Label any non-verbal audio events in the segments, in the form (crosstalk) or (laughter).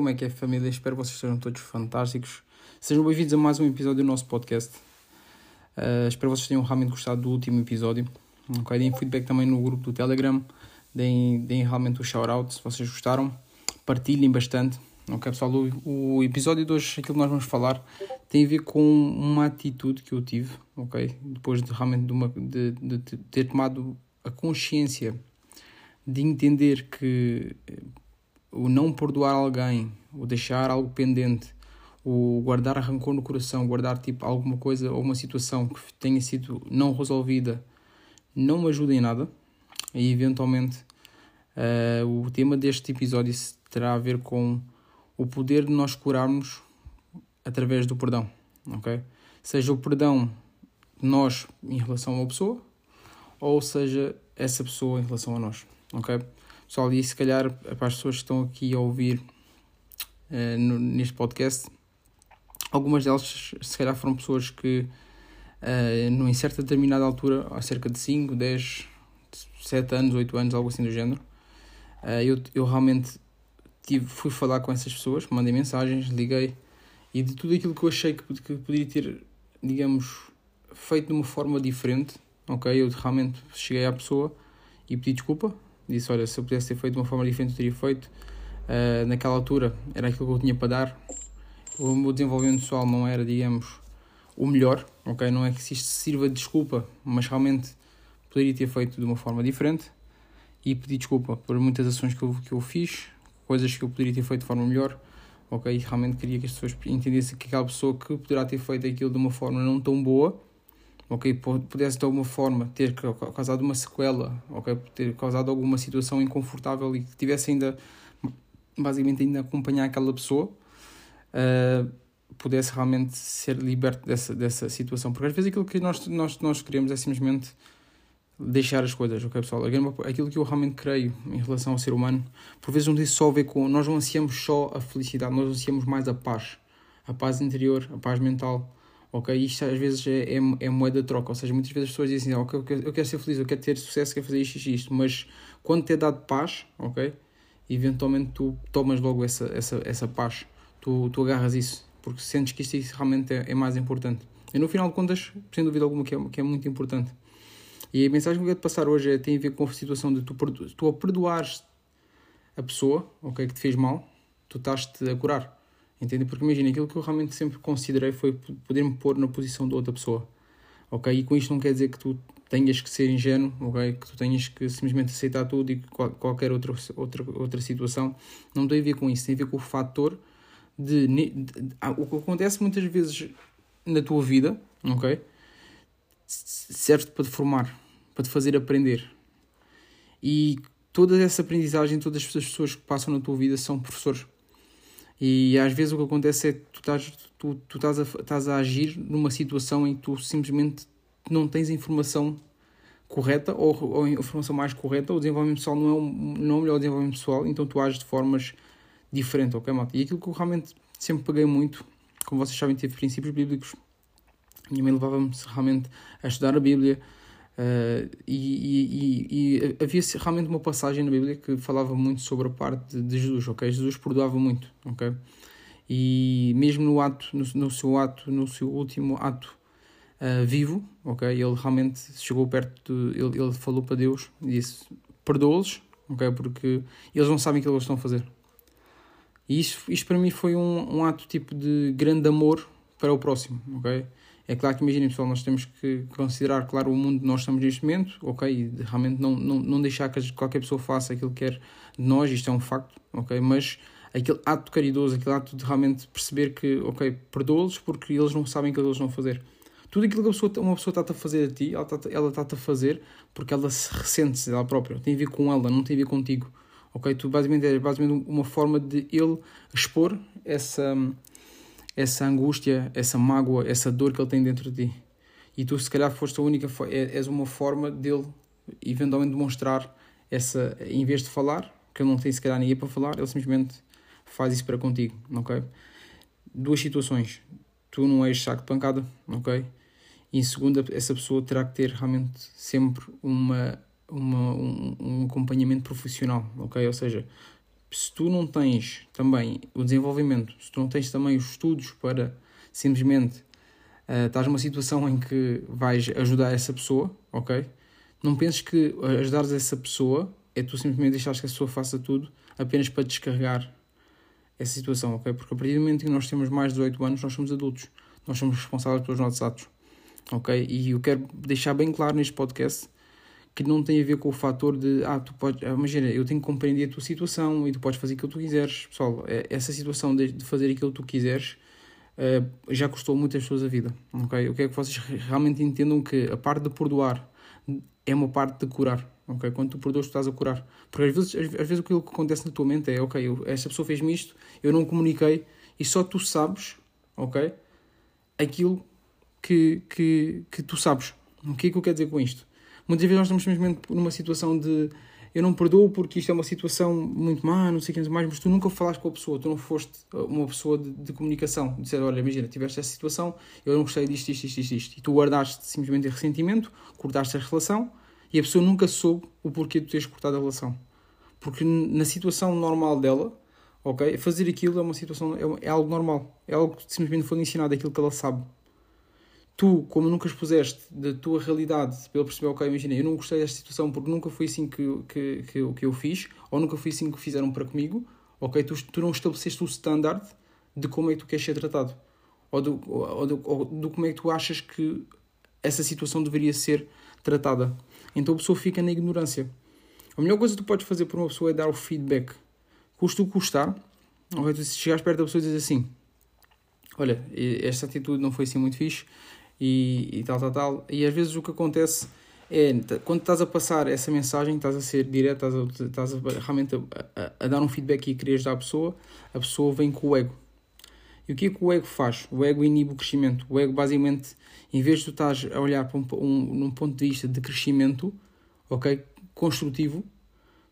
como é que é família? Espero que vocês estejam todos fantásticos. Sejam bem-vindos a mais um episódio do nosso podcast. Uh, espero que vocês tenham realmente gostado do último episódio. Okay? Deem feedback também no grupo do Telegram. Deem, deem realmente o shout-out se vocês gostaram. Partilhem bastante. Ok, pessoal? O, o, episódio de hoje, aquilo que nós vamos falar, tem a ver com uma atitude que eu tive, ok? Depois de realmente de, uma, de, de, de ter tomado a consciência de entender que o não perdoar alguém, o deixar algo pendente, o guardar rancor no coração, guardar tipo alguma coisa ou uma situação que tenha sido não resolvida, não me ajuda em nada. E eventualmente uh, o tema deste episódio terá a ver com o poder de nós curarmos através do perdão, ok? Seja o perdão de nós em relação a uma pessoa, ou seja essa pessoa em relação a nós, ok? Pessoal, e se calhar para as pessoas que estão aqui a ouvir uh, no, neste podcast, algumas delas se calhar foram pessoas que uh, numa certa determinada altura, há cerca de 5, 10, 7 anos, 8 anos, algo assim do género, uh, eu, eu realmente tive, fui falar com essas pessoas, mandei mensagens, liguei, e de tudo aquilo que eu achei que, que poderia ter, digamos, feito de uma forma diferente, ok? Eu realmente cheguei à pessoa e pedi desculpa, disse, olha, se eu pudesse ter feito de uma forma diferente, eu teria feito. Uh, naquela altura era aquilo que eu tinha para dar. O meu desenvolvimento pessoal não era, digamos, o melhor, ok? Não é que isto sirva de desculpa, mas realmente poderia ter feito de uma forma diferente e pedi desculpa por muitas ações que eu, que eu fiz, coisas que eu poderia ter feito de forma melhor, ok? E realmente queria que as pessoas entendessem que aquela pessoa que poderá ter feito aquilo de uma forma não tão boa ok, pudesse de alguma forma ter causado uma sequela, ok, ter causado alguma situação inconfortável e que tivesse ainda, basicamente, ainda acompanhar aquela pessoa, uh, pudesse realmente ser liberto dessa, dessa situação. Porque às vezes aquilo que nós, nós, nós queremos é simplesmente deixar as coisas, ok pessoal? Aquilo que eu realmente creio em relação ao ser humano, por vezes não tem só a ver com, nós não ansiamos só a felicidade, nós ansiamos mais a paz, a paz interior, a paz mental, ok? Isto às vezes é, é, é moeda de troca, ou seja, muitas vezes as pessoas dizem, ok, eu quero, ser feliz, eu quero ter sucesso, quero fazer isto e isto, mas quando te é dado paz, ok? Eventualmente tu tomas logo essa, essa, essa paz, tu, tu agarras isso, porque sentes que isto realmente é, é mais importante. E no final de contas, sem dúvida alguma, que é, que é muito importante. E a mensagem que eu quero te passar hoje é, tem a ver com a situação de tu, tu a perdoares a pessoa, ok, que te fez mal, tu estás-te a curar. Entende? Porque imagina, aquilo que eu realmente sempre considerei foi poder-me pôr na posição de outra pessoa. Ok? E com isto não quer dizer que tu tenhas que ser ingênuo, ok? Que tu tenhas que simplesmente aceitar tudo e qualquer outra, outra, outra situação. Não tem a ver com isso, tem a ver com o fator de, de, de, de ah, o que acontece muitas vezes na tua vida, ok? Serve para te formar, para te fazer aprender. E toda essa aprendizagem, todas as pessoas que passam na tua vida são professores. E às vezes o que acontece é que tu estás, tu, tu estás, a, estás a agir numa situação em que tu simplesmente não tens informação correta ou, ou informação mais correta, o desenvolvimento pessoal não é, o, não é o melhor desenvolvimento pessoal, então tu ages de formas diferentes, ok, malta? E aquilo que eu realmente sempre paguei muito, como vocês sabem, tive princípios bíblicos, minha mãe levava-me realmente a estudar a Bíblia, Uh, e, e, e, havia realmente uma passagem na Bíblia que falava muito sobre a parte de Jesus, ok? Jesus perdoava muito, ok? E mesmo no ato, no, no seu ato, no seu último ato uh, vivo, ok? Ele realmente chegou perto, de, ele, ele falou para Deus e disse: perdoa-los, ok? Porque eles não sabem o que eles estão a fazer. E isto, isto para mim foi um, um ato tipo de grande amor para o próximo, ok? É claro que imaginem pessoal, nós temos que considerar, claro, o mundo que nós estamos neste momento, ok? E realmente não, não, não deixar que qualquer pessoa faça aquilo que quer de nós, isto é um facto, ok? Mas aquele ato caridoso, aquele ato de realmente perceber que, ok, perdoa-los porque eles não sabem o que eles vão fazer. Tudo aquilo que pessoa, uma pessoa está a fazer a ti, ela está, ela está a fazer porque ela se ressente dela própria, tem a ver com ela, não tem a ver contigo. Ok? Tu basicamente é basicamente uma forma de ele expor essa essa angústia, essa mágoa, essa dor que ele tem dentro de ti. E tu, se calhar, foste a única, é, és uma forma dele eventualmente demonstrar essa, em vez de falar, que ele não tem se calhar ninguém para falar, ele simplesmente faz isso para contigo, ok? Duas situações. Tu não és saco de pancada, ok? E em segunda, essa pessoa terá que ter realmente sempre uma, uma, um, um acompanhamento profissional, ok? Ou seja, se tu não tens também o desenvolvimento, se tu não tens também os estudos para simplesmente uh, estás numa situação em que vais ajudar essa pessoa, ok? Não penses que ajudares essa pessoa é tu simplesmente deixares que a pessoa faça tudo apenas para descarregar essa situação, ok? Porque a partir do momento em que nós temos mais de 18 anos, nós somos adultos. Nós somos responsáveis pelos nossos atos, ok? E eu quero deixar bem claro neste podcast que não tem a ver com o fator de, ah, tu podes, ah, imagina, eu tenho que compreender a tua situação e tu podes fazer aquilo que tu quiseres. Pessoal, é, essa situação de, fazer aquilo que tu quiseres uh, já custou muitas pessoas a vida, ok? Eu quero que vocês realmente entendam que a parte de perdoar é uma parte de curar, ok? Quando tu perdoas, tu estás a curar. Porque às vezes, às, vezes aquilo que acontece na tua mente é, ok, eu, esta pessoa fez-me isto, eu não comuniquei e só tu sabes, ok? Aquilo que, que, que tu sabes. O que é que eu quero dizer com isto? Muitas vezes nós estamos simplesmente numa situação de eu não perdoo porque isto é uma situação muito má, não sei o que mais, mas tu nunca falaste com a pessoa, tu não foste uh, uma pessoa de, de comunicação. Dizer, olha, imagina, tiveste essa situação, eu não gostei disto, isto, isto, isto, isto. E tu guardaste simplesmente ressentimento, cortaste a relação e a pessoa nunca soube o porquê de teres cortado a relação. Porque na situação normal dela, ok, fazer aquilo é uma situação, é, é algo normal. É algo que simplesmente foi ensinado, é aquilo que ela sabe tu, como nunca expuseste da tua realidade, pelo perceber, ok, imagina, eu não gostei desta situação porque nunca foi assim que, que, que, que eu fiz, ou nunca foi assim que fizeram para comigo, ok, tu, tu não estabeleceste o standard de como é que tu queres ser tratado, ou do, ou, do, ou do como é que tu achas que essa situação deveria ser tratada. Então a pessoa fica na ignorância. A melhor coisa que tu podes fazer por uma pessoa é dar o feedback. Custa custar, ok, tu chegares perto da pessoa e dizes assim, olha, esta atitude não foi assim muito fixe, e, e tal, tal, tal. E às vezes o que acontece é, quando estás a passar essa mensagem, estás a ser direto, estás, a, estás a, realmente a, a, a, dar um feedback e querias dar à pessoa, a pessoa vem com o ego. E o que é que o ego faz? O ego inibe o crescimento. O ego, basicamente, em vez de tu estás a olhar para um, um, num ponto de vista de crescimento, ok, construtivo,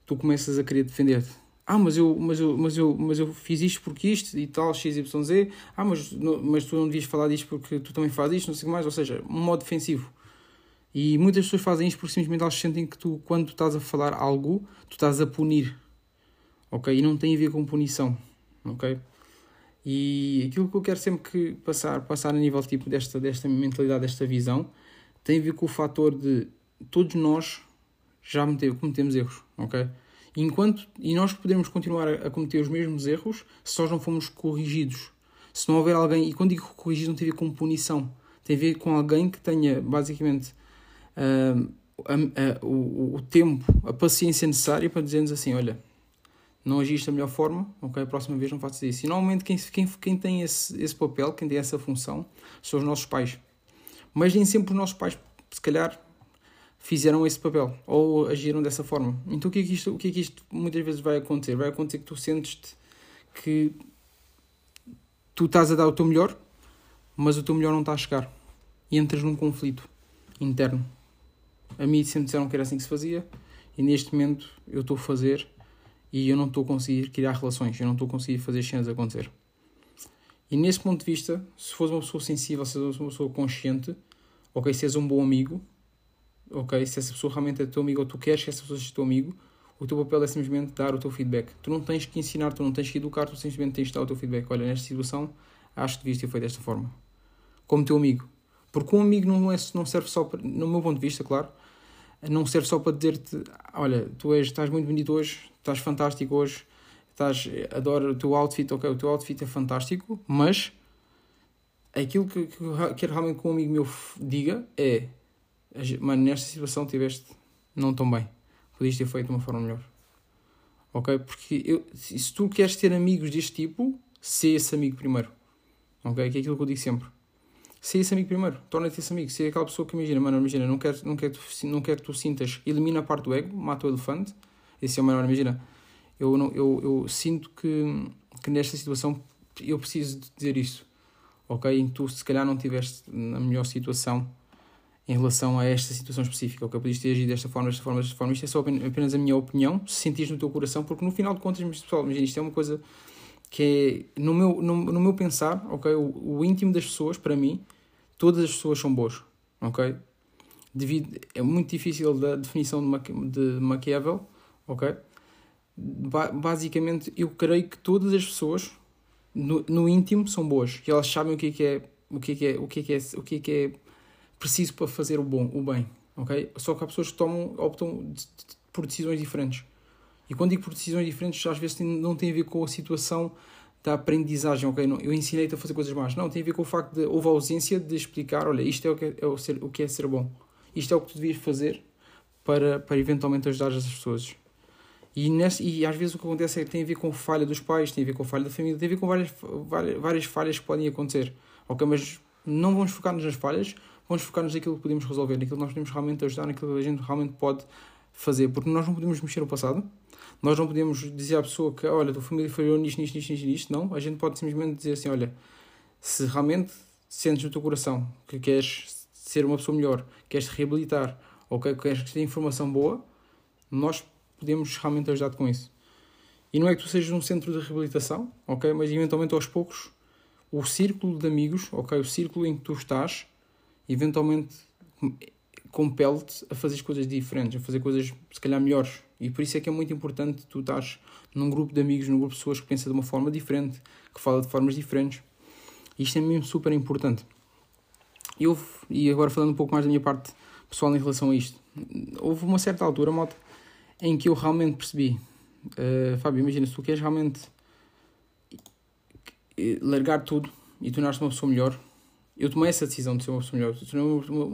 tu começas a querer defender-te ah, mas eu, mas eu, mas eu, mas eu fiz isto porque isto e tal, XYZ, ah, mas, mas tu não devias falar disto porque tu também fazes isto, não sei o que mais, ou seja, um modo defensivo. E muitas pessoas fazem isto porque simplesmente elas sentem que tu, quando tu estás a falar algo, tu estás a punir, ok? E não tem a ver com punição, ok? E aquilo que eu quero sempre que passar, passar a nível tipo desta, desta mentalidade, desta visão, tem a ver com o fator de todos nós já cometemos erros, ok? Enquanto, e nós podemos continuar a, cometer os mesmos erros se nós não formos corrigidos. Se não houver alguém, e quando digo corrigido, não tem a ver com punição, tem a ver com alguém que tenha basicamente uh, a, a, o, o tempo, a paciência necessária para dizer-nos assim: olha, não agiste da melhor forma, ok? A próxima vez não faças isso. E normalmente quem, quem, quem tem esse, esse papel, quem tem essa função, são os nossos pais. Mas nem sempre os nossos pais, se calhar, fizeram esse papel ou agiram dessa forma. Então o que é que isto, o que é que isto muitas vezes vai acontecer? Vai acontecer que tu sentes-te que tu estás a dar o teu melhor, mas o teu melhor não está a chegar. E entras num conflito interno. A mim sempre disseram que era assim que se fazia e neste momento eu estou a fazer e eu não estou a conseguir criar relações, eu não estou a conseguir fazer as cenas acontecer. E nesse ponto de vista, se fores uma pessoa sensível, se fores uma pessoa consciente, ok, se és um bom amigo, ok? Se essa pessoa realmente é teu amigo ou tu queres que essa pessoa seja teu amigo, o teu papel é simplesmente dar o teu feedback. Tu não tens que ensinar, tu não tens que educar, tu simplesmente tens de dar o teu feedback. Olha, nesta situação, acho que devias ter feito desta forma. Como teu amigo. Porque um amigo não, é, não serve só para, no meu ponto de vista, claro, não serve só para dizer-te, olha, tu és, estás muito bonito hoje, estás fantástico hoje, estás, adoro o teu outfit, ok, o teu outfit é fantástico, mas aquilo que, que, que realmente que um amigo meu diga é mano, nesta situação tiveste não tão bem. Podias ter feito de uma forma melhor. Ok? Porque eu, se tu queres ter amigos deste tipo, se esse amigo primeiro. Ok? Que é aquilo que eu digo sempre. Se esse amigo primeiro, torna-te esse amigo. Se é aquela pessoa que imagina, mano, imagina, não quero, não quero, não quero que tu sintas, elimina a parte do ego, mata o elefante. Esse é o maior, imagina. Eu, não, eu, eu sinto que, que nesta situação eu preciso dizer isso. Ok? E tu, se calhar, não estiveste na melhor situação em relação a esta situação específica, ou que eu podias ter agido desta forma, desta forma, desta forma. Isto é só apenas a minha opinião, se sentires no teu coração, porque no final de contas, pessoal, imagina, isto é uma coisa que é, no meu, no, no meu pensar, ok, o, o, íntimo das pessoas, para mim, todas as pessoas são boas, ok? Devido, é muito difícil da definição de, Maqui, de Maquiavel, ok? ba basicamente, eu creio que todas as pessoas no, no íntimo são boas, que elas sabem o que é que é, o que é que é, o que é que é, o que é, que é preciso para fazer o bom, o bem, ok? Só que há pessoas que tomam, optam por decisões diferentes. E quando digo por decisões diferentes, às vezes não tem a ver com a situação da aprendizagem, ok? Não, eu ensinei-te a fazer coisas más. Não, tem a ver com o facto de houve ausência de explicar, olha, isto é o que é, é o, ser, o que é ser bom. Isto é o que tu devias fazer para, para eventualmente ajudar as pessoas. E, nesse, e às vezes o que acontece é que tem a ver com falha dos pais, tem a ver com falha da família, tem a ver com várias, várias, várias falhas que podem acontecer. Ok, mas não vamos focar-nos nas falhas, vamos focar-nos naquilo que podemos resolver, naquilo que nós podemos realmente ajudar, naquilo que a gente realmente pode fazer, porque nós não podemos mexer no passado, nós não podemos dizer à pessoa que, olha, a tua família falhou nisto, nisto, nisto, nisto, nisto, não, a gente pode simplesmente dizer assim, olha, se realmente sentes no teu coração que queres ser uma pessoa melhor, queres te reabilitar, ou que queres ter informação boa, nós podemos realmente ajudar-te com isso. E não é que tu sejas um centro de reabilitação, ok? Mas eventualmente aos poucos, o círculo de amigos, ok? O círculo em que tu estás, eventualmente compele-te a fazer coisas diferentes, a fazer coisas se calhar melhores. E por isso é que é muito importante tu estás num grupo de amigos, num grupo de pessoas que pensam de uma forma diferente, que fala de formas diferentes. Isto é mesmo super importante. E, e agora falando um pouco mais da minha parte pessoal em relação a isto, houve uma certa altura, moto, em que eu realmente percebi, uh, Fábio, imagina, se tu queres realmente largar tudo e tornar-te uma pessoa melhor, eu tomei essa decisão de ser uma pessoa melhor.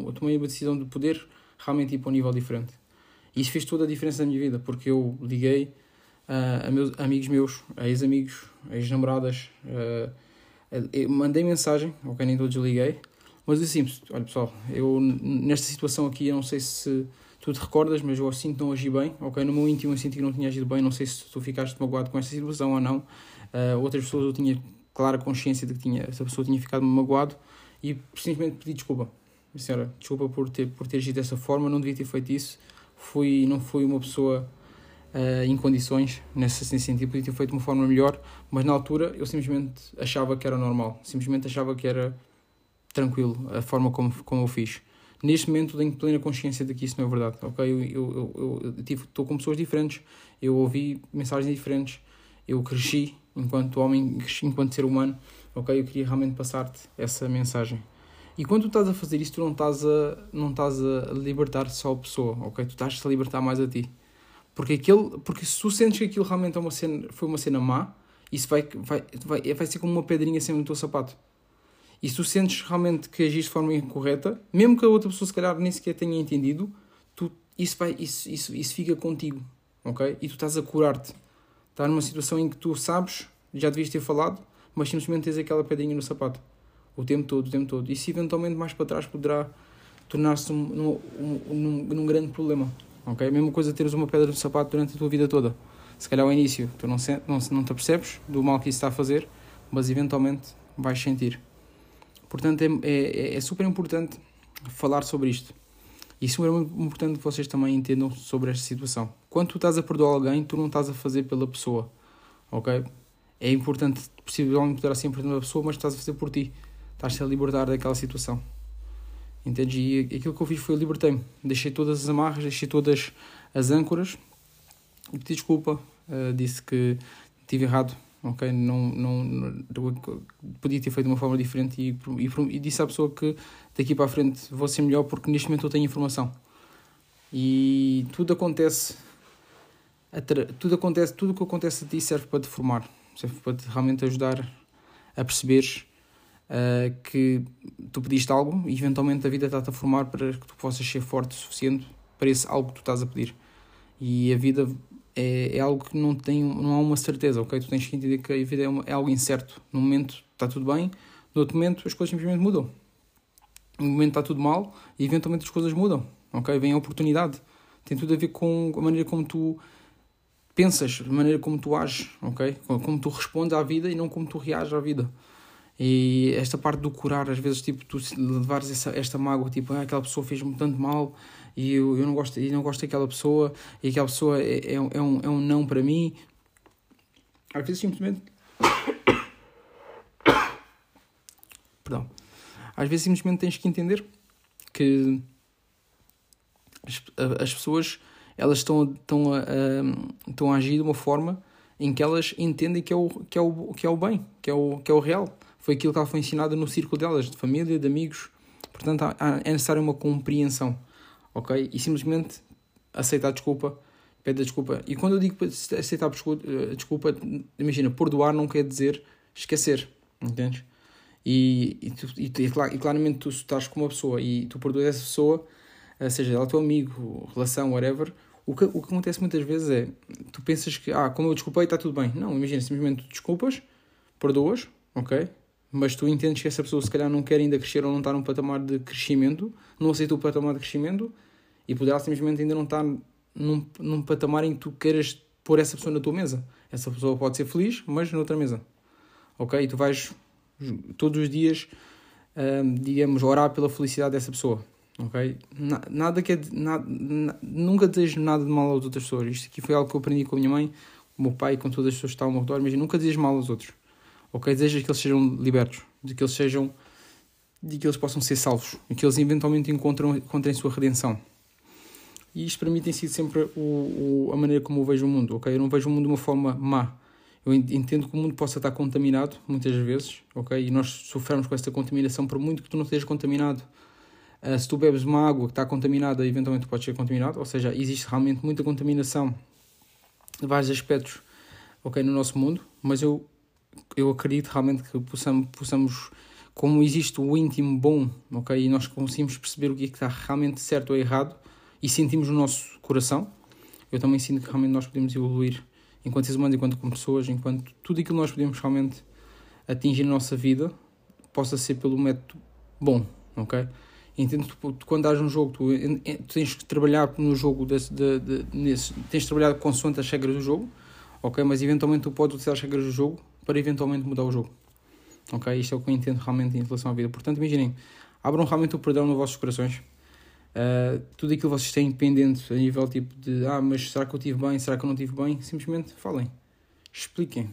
Eu tomei uma decisão de poder realmente ir para um nível diferente. E isso fez toda a diferença na minha vida, porque eu liguei uh, a meus amigos meus, a ex-amigos, a ex-namoradas, uh, mandei mensagem, ok, nem todos liguei, mas assim, olha pessoal, eu nesta situação aqui, eu não sei se tu te recordas, mas eu sinto que não agi bem, ok, no meu íntimo eu senti que não tinha agido bem, não sei se tu ficaste magoado com esta situação ou não, uh, outras pessoas eu tinha clara consciência de que tinha, essa pessoa tinha ficado magoado, e simplesmente pedi desculpa. Senhora, desculpa por ter, por ter agido dessa forma, não devia ter feito isso. Fui, não fui uma pessoa uh, em condições nesse, nesse sentido, podia ter feito de uma forma melhor, mas na altura eu simplesmente achava que era normal, simplesmente achava que era tranquilo a forma como, como eu fiz. Neste momento tenho plena consciência de que isso não é verdade, ok? Eu, eu, eu, eu tive, estou com pessoas diferentes, eu ouvi mensagens diferentes, eu cresci enquanto homem, enquanto ser humano, ok? Eu queria realmente passar-te essa mensagem. E quando tu estás a fazer isso, tu não estás a, não estás a libertar só a pessoa, ok? Tu estás a libertar mais a ti. Porque, aquele, porque se tu sentes que aquilo realmente é uma cena, foi uma cena má, isso vai, vai, vai, vai ser como uma pedrinha sempre no teu sapato. E se tu sentes realmente que agiste de forma incorreta, mesmo que a outra pessoa se calhar nem sequer tenha entendido, tu, isso, vai, isso, isso, isso fica contigo, ok? E tu estás a curar-te. Estás numa situação em que tu sabes, já devias ter falado, mas simplesmente tens aquela pedrinha no sapato. O tempo todo, o tempo todo. Isso eventualmente mais para trás poderá tornar-se um, um, um, num grande problema. Ok? A mesma coisa teres uma pedra no sapato durante a tua vida toda. Se calhar ao início tu não, não, não te apercebes do mal que isso está a fazer, mas eventualmente vais sentir. Portanto, é, é, é super importante falar sobre isto. E super importante que vocês também entendam sobre esta situação. Quando tu estás a perdoar alguém, tu não estás a fazer pela pessoa. Ok? É importante, possivelmente poderá ser importante pela pessoa, mas estás a fazer por ti. Estás-te a libertar daquela situação. Entendes? E aquilo que eu fiz foi libertei-me. Deixei todas as amarras, deixei todas as âncoras. E pedi desculpa. Uh, disse que tive errado. Ok? Não, não, não, podia ter feito de uma forma diferente. E, e, e disse à pessoa que daqui para a frente vou ser melhor porque neste momento eu tenho informação. E tudo acontece. Tudo acontece, tudo o que acontece a ti serve para te formar, para te realmente ajudar a perceberes uh, que tu pediste algo e eventualmente a vida está-te a formar para que tu possas ser forte o suficiente para esse algo que tu estás a pedir. E a vida é, é algo que não, tem, não há uma certeza, ok? Tu tens que entender que a vida é, uma, é algo incerto. No momento está tudo bem, no outro momento as coisas simplesmente mudam. No momento está tudo mal e eventualmente as coisas mudam, ok? Vem a oportunidade. Tem tudo a ver com a maneira como tu pensas, a maneira como tu ages, ok? Como tu respondes à vida e não como tu reages à vida. E esta parte do curar, às vezes, tipo, tu levares essa, esta mágoa, tipo, ah, aquela pessoa fez-me tanto mal e eu, eu não gosto, e não gosto daquela pessoa e aquela pessoa é, é, é, um, é um não para mim. Às vezes, simplesmente. (coughs) Perdão. Às vezes, simplesmente tens que entender que as, as pessoas elas estão, estão, a, a, estão a agir de uma forma em que elas entendem que é o, que é o, que é o bem, que é o, que é o real. Foi aquilo que ela foi ensinada no círculo delas, de família, de amigos. Portanto, há, é necessário uma compreensão, ok? E simplesmente aceitar a desculpa, pede a desculpa. E quando eu digo aceitar a desculpa, imagina, perdoar não quer dizer esquecer, entendes? E, e, tu, e, e, claramente tu estás com uma pessoa e tu perdoas essa pessoa, seja ela teu amigo, relação, whatever, o que, o que acontece muitas vezes é, tu pensas que, ah, como eu desculpei, está tudo bem. Não, imagina, simplesmente tu desculpas, perdoas, ok? Mas tu entendes que essa pessoa se calhar não quer ainda crescer ou não está num patamar de crescimento, não aceita o patamar de crescimento e poderá simplesmente ainda não estar num, num patamar em que tu queiras pôr essa pessoa na tua mesa. Essa pessoa pode ser feliz, mas noutra mesa. Ok? E tu vais todos os dias, um, digamos, orar pela felicidade dessa pessoa. Ok? Nada que é. Nada, nunca desejo nada de mal às outras pessoas. Isto aqui foi algo que eu aprendi com a minha mãe, com o meu pai, com todas as pessoas que estão ao meu redor, mas nunca desejo mal aos outros. Ok? Desejo que eles sejam libertos, de que eles sejam. de que eles possam ser salvos e que eles eventualmente encontram, encontrem sua redenção. E isto para mim tem sido sempre o, o, a maneira como eu vejo o mundo, ok? Eu não vejo o mundo de uma forma má. Eu entendo que o mundo possa estar contaminado, muitas vezes, ok? E nós sofremos com essa contaminação, por muito que tu não estejas contaminado. Uh, se tu bebes uma água que está contaminada, eventualmente pode ser contaminado, ou seja, existe realmente muita contaminação de vários aspectos, ok, no nosso mundo, mas eu, eu acredito realmente que possamos, possamos como existe o íntimo bom, ok, e nós conseguimos perceber o que é que está realmente certo ou errado, e sentimos no nosso coração, eu também sinto que realmente nós podemos evoluir enquanto seres humanos, enquanto pessoas, enquanto tudo aquilo que nós podemos realmente atingir na nossa vida possa ser pelo método bom, ok? Entendo que quando estás num jogo, tu, tens que trabalhar no jogo, desse, de, de, nesse, tens de trabalhar consoante as regras do jogo, ok? Mas eventualmente tu podes utilizar as regras do jogo para eventualmente mudar o jogo, ok? Isto é o que eu entendo realmente em relação à vida. Portanto, imaginem, abram realmente o perdão nos vossos corações Uh, tudo aquilo que vocês têm pendente a nível tipo de ah, mas será que eu tive bem, será que eu não tive bem? Simplesmente falem, expliquem,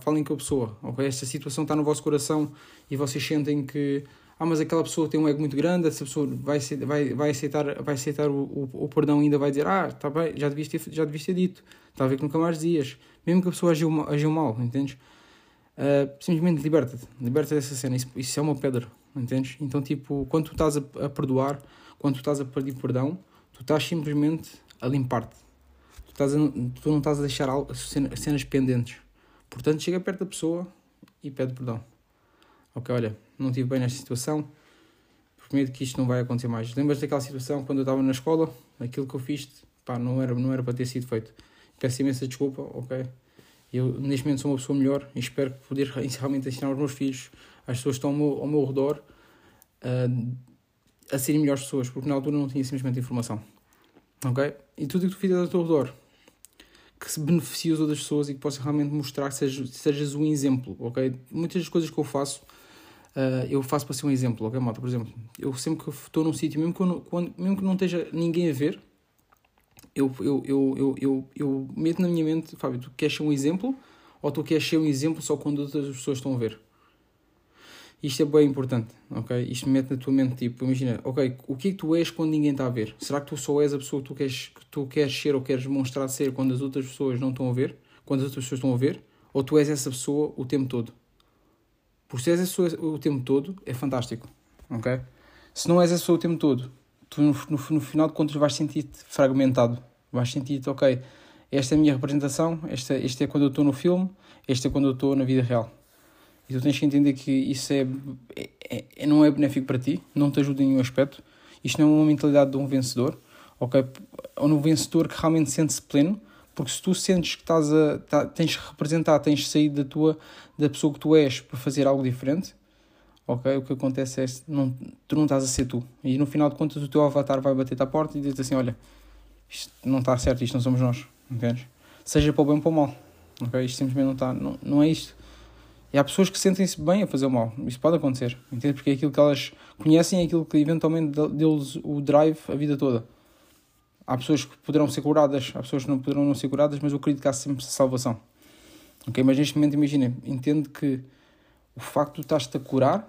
falem com a pessoa. Ok, esta situação está no vosso coração e vocês sentem que ah, mas aquela pessoa tem um ego muito grande, essa pessoa vai, vai, vai aceitar, vai aceitar o, o, o perdão e ainda vai dizer ah, está bem, já devias ter, já devias ter dito, está a ver que nunca mais dizias, mesmo que a pessoa agiu, agiu mal, entendes? Uh, simplesmente liberta-te, liberta dessa cena, isso, isso é uma pedra, entendes? Então, tipo, quando tu estás a, a perdoar quando tu estás a pedir perdão, tu estás simplesmente a limpar-te. Tu, tu não estás a deixar cenas pendentes. Portanto, chega perto da pessoa e pede perdão. Ok, olha, não estive bem nesta situação, prometo que isto não vai acontecer mais. Lembras daquela situação quando eu estava na escola? Aquilo que eu fiz, pá, não era, não era para ter sido feito. Peço imensa desculpa, ok? Eu, neste momento, sou uma pessoa melhor e espero poder (laughs) realmente ensinar aos meus filhos, às pessoas que estão ao meu, ao meu redor, uh, a serem melhores pessoas, porque na altura não tinha simplesmente informação. Ok? E tudo o que tu fizeres ao teu redor que se beneficie as outras pessoas e que possa realmente mostrar que sejas, sejas um exemplo, ok? Muitas das coisas que eu faço, uh, eu faço para ser um exemplo, ok, malta? Por exemplo, eu sempre que estou num sítio, mesmo que, não, mesmo que não esteja ninguém a ver, eu, eu, eu, eu, eu, eu meto na minha mente, Fábio, tu queres ser um exemplo ou tu queres ser um exemplo só quando outras pessoas estão a ver? Isto é bem importante, ok? Isto mete na tua mente, tipo, imagina, ok, o que é que tu és quando ninguém está a ver? Será que tu só és a pessoa que tu queres, que tu queres ser ou queres demonstrar ser quando as outras pessoas não estão a ver? Quando as outras pessoas estão a ver? Ou tu és essa pessoa o tempo todo? Porque se és essa pessoa o tempo todo, é fantástico, ok? Se não és essa pessoa o tempo todo, tu no, no, no final de contas vais sentir-te fragmentado. Vais sentir-te, ok, esta é a minha representação, esta, este é quando eu estou no filme, este é quando eu estou na vida real e tu tens que entender que isso é, é, é, não é benéfico para ti, não te ajuda em nenhum aspecto. Isto não é uma mentalidade de um vencedor, ok? Ou um vencedor que realmente sente-se pleno, porque se tu sentes que estás a, tá, tens que representar, tens que sair da tua, da pessoa que tu és para fazer algo diferente, ok? O que acontece é que não, tu não estás a ser tu. E no final de contas o teu avatar vai bater-te à porta e dizer assim, olha, isto não está certo, isto não somos nós, entendes? Seja para o bem ou para o mal, ok? Isto simplesmente não está, não, não é isto. E há pessoas que sentem-se bem a fazer o mal. Isso pode acontecer. Entende? Porque é aquilo que elas conhecem é aquilo que eventualmente deu-lhes o drive a vida toda. Há pessoas que poderão ser curadas, há pessoas que não poderão não ser curadas, mas eu acredito que há sempre salvação. Ok? Mas neste momento, imagina, entende que o facto de estás-te a curar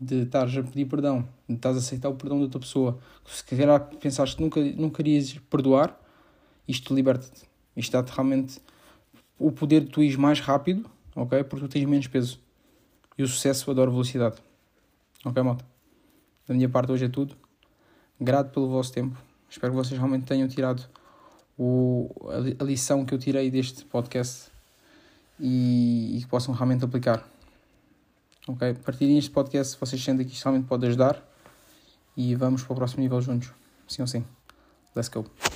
de estares a pedir perdão, de estás a aceitar o perdão da outra pessoa, se calhar pensaste que nunca, nunca querias perdoar, isto liberta-te. Isto dá-te realmente o poder de tu ires mais rápido, ok? Porque tu tens menos peso. E o sucesso adora velocidade. Ok, malta? Da minha parte hoje é tudo. Grato pelo vosso tempo. Espero que vocês realmente tenham tirado o, a, lição que eu tirei deste podcast e, e que possam realmente aplicar. Ok? Partilhem este podcast vocês sentem que isto realmente pode ajudar e vamos para o próximo nível juntos. Sim ou sim. Let's go.